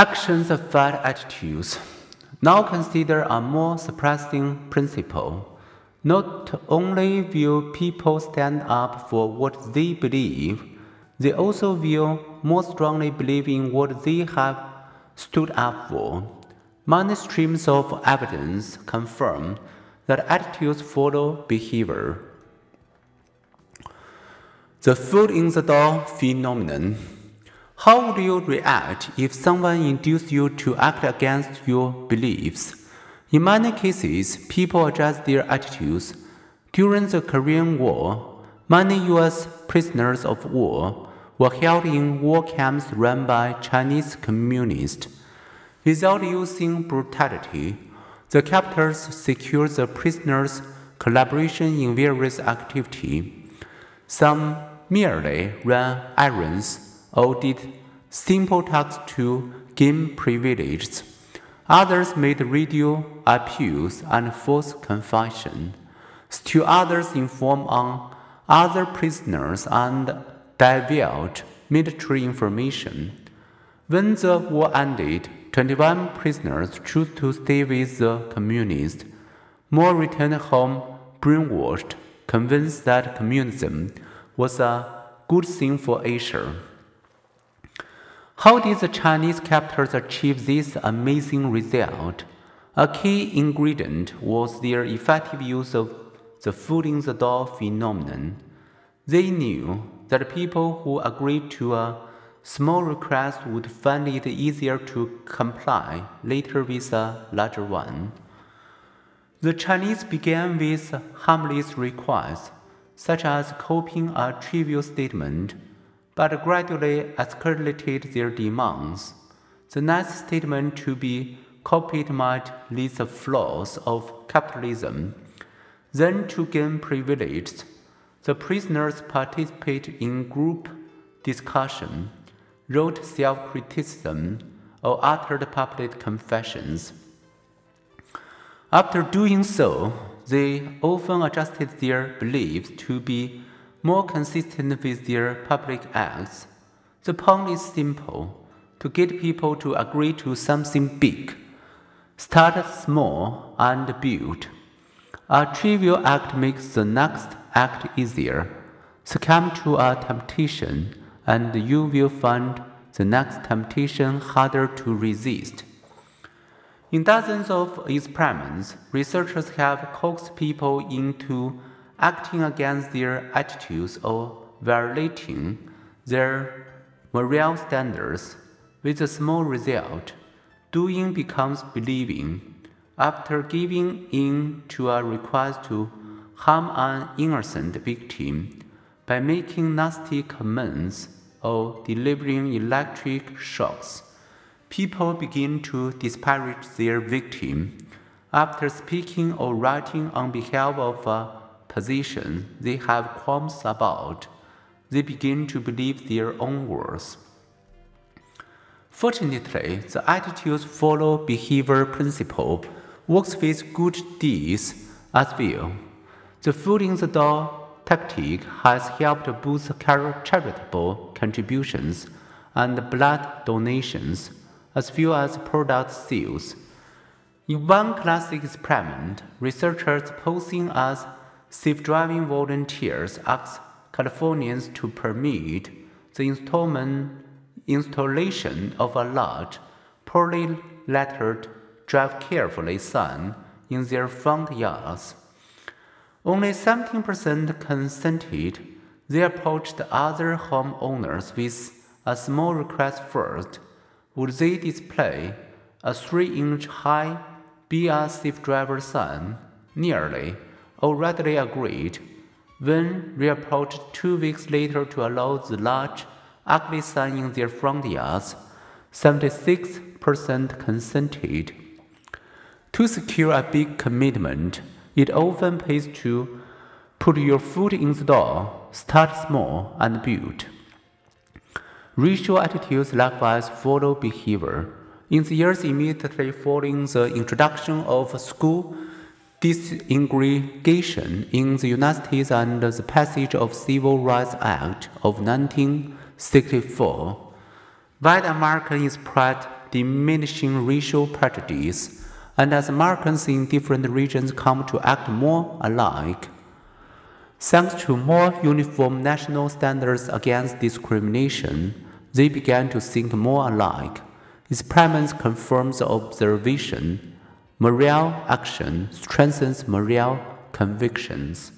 Actions affect attitudes. Now consider a more surprising principle. Not only will people stand up for what they believe, they also will more strongly believe in what they have stood up for. Many streams of evidence confirm that attitudes follow behavior. The foot in the door phenomenon. How would you react if someone induced you to act against your beliefs? In many cases, people adjust their attitudes. During the Korean War, many U.S. prisoners of war were held in war camps run by Chinese communists. Without using brutality, the captors secured the prisoners' collaboration in various activities. Some merely ran errands or did simple tasks to gain privileges. Others made radio appeals and forced confession. Still others informed on other prisoners and divulged military information. When the war ended, 21 prisoners chose to stay with the communists. More returned home brainwashed, convinced that communism was a good thing for Asia. How did the Chinese captors achieve this amazing result? A key ingredient was their effective use of the foot in the door phenomenon. They knew that people who agreed to a small request would find it easier to comply later with a larger one. The Chinese began with harmless requests, such as copying a trivial statement, but gradually escalated their demands. The next statement to be copied might list the flaws of capitalism. Then, to gain privileges, the prisoners participate in group discussion wrote self criticism, or uttered public confessions. After doing so, they often adjusted their beliefs to be more consistent with their public acts. The point is simple to get people to agree to something big. Start small and build. A trivial act makes the next act easier. Succumb to a temptation and you will find the next temptation harder to resist. In dozens of experiments, researchers have coaxed people into acting against their attitudes or violating their moral standards with a small result. Doing becomes believing. After giving in to a request to harm an innocent victim by making nasty comments or delivering electric shocks, people begin to disparage their victim. After speaking or writing on behalf of a position they have qualms about, they begin to believe their own words. Fortunately, the attitudes follow behavior principle works with good deeds as well. The foot in the door tactic has helped boost charitable contributions and blood donations, as well as product sales. In one classic experiment, researchers posing as safe driving volunteers asked Californians to permit the installation of a large, poorly lettered Drive Carefully sign in their front yards. Only 17% consented. They approached other homeowners with a small request first. Would they display a 3 inch high a Safe Driver sign? Nearly readily agreed. When reapproached two weeks later to allow the large, ugly sign in their front yards, 76% consented. To secure a big commitment, it often pays to put your foot in the door, start small, and build. Racial attitudes likewise follow behavior. In the years immediately following the introduction of school desegregation in the United States and the passage of Civil Rights Act of 1964, white Americans spread diminishing racial prejudice, and as Americans in different regions come to act more alike. Thanks to more uniform national standards against discrimination, they began to think more alike. Experiments confirm the observation. Moral action strengthens moral convictions.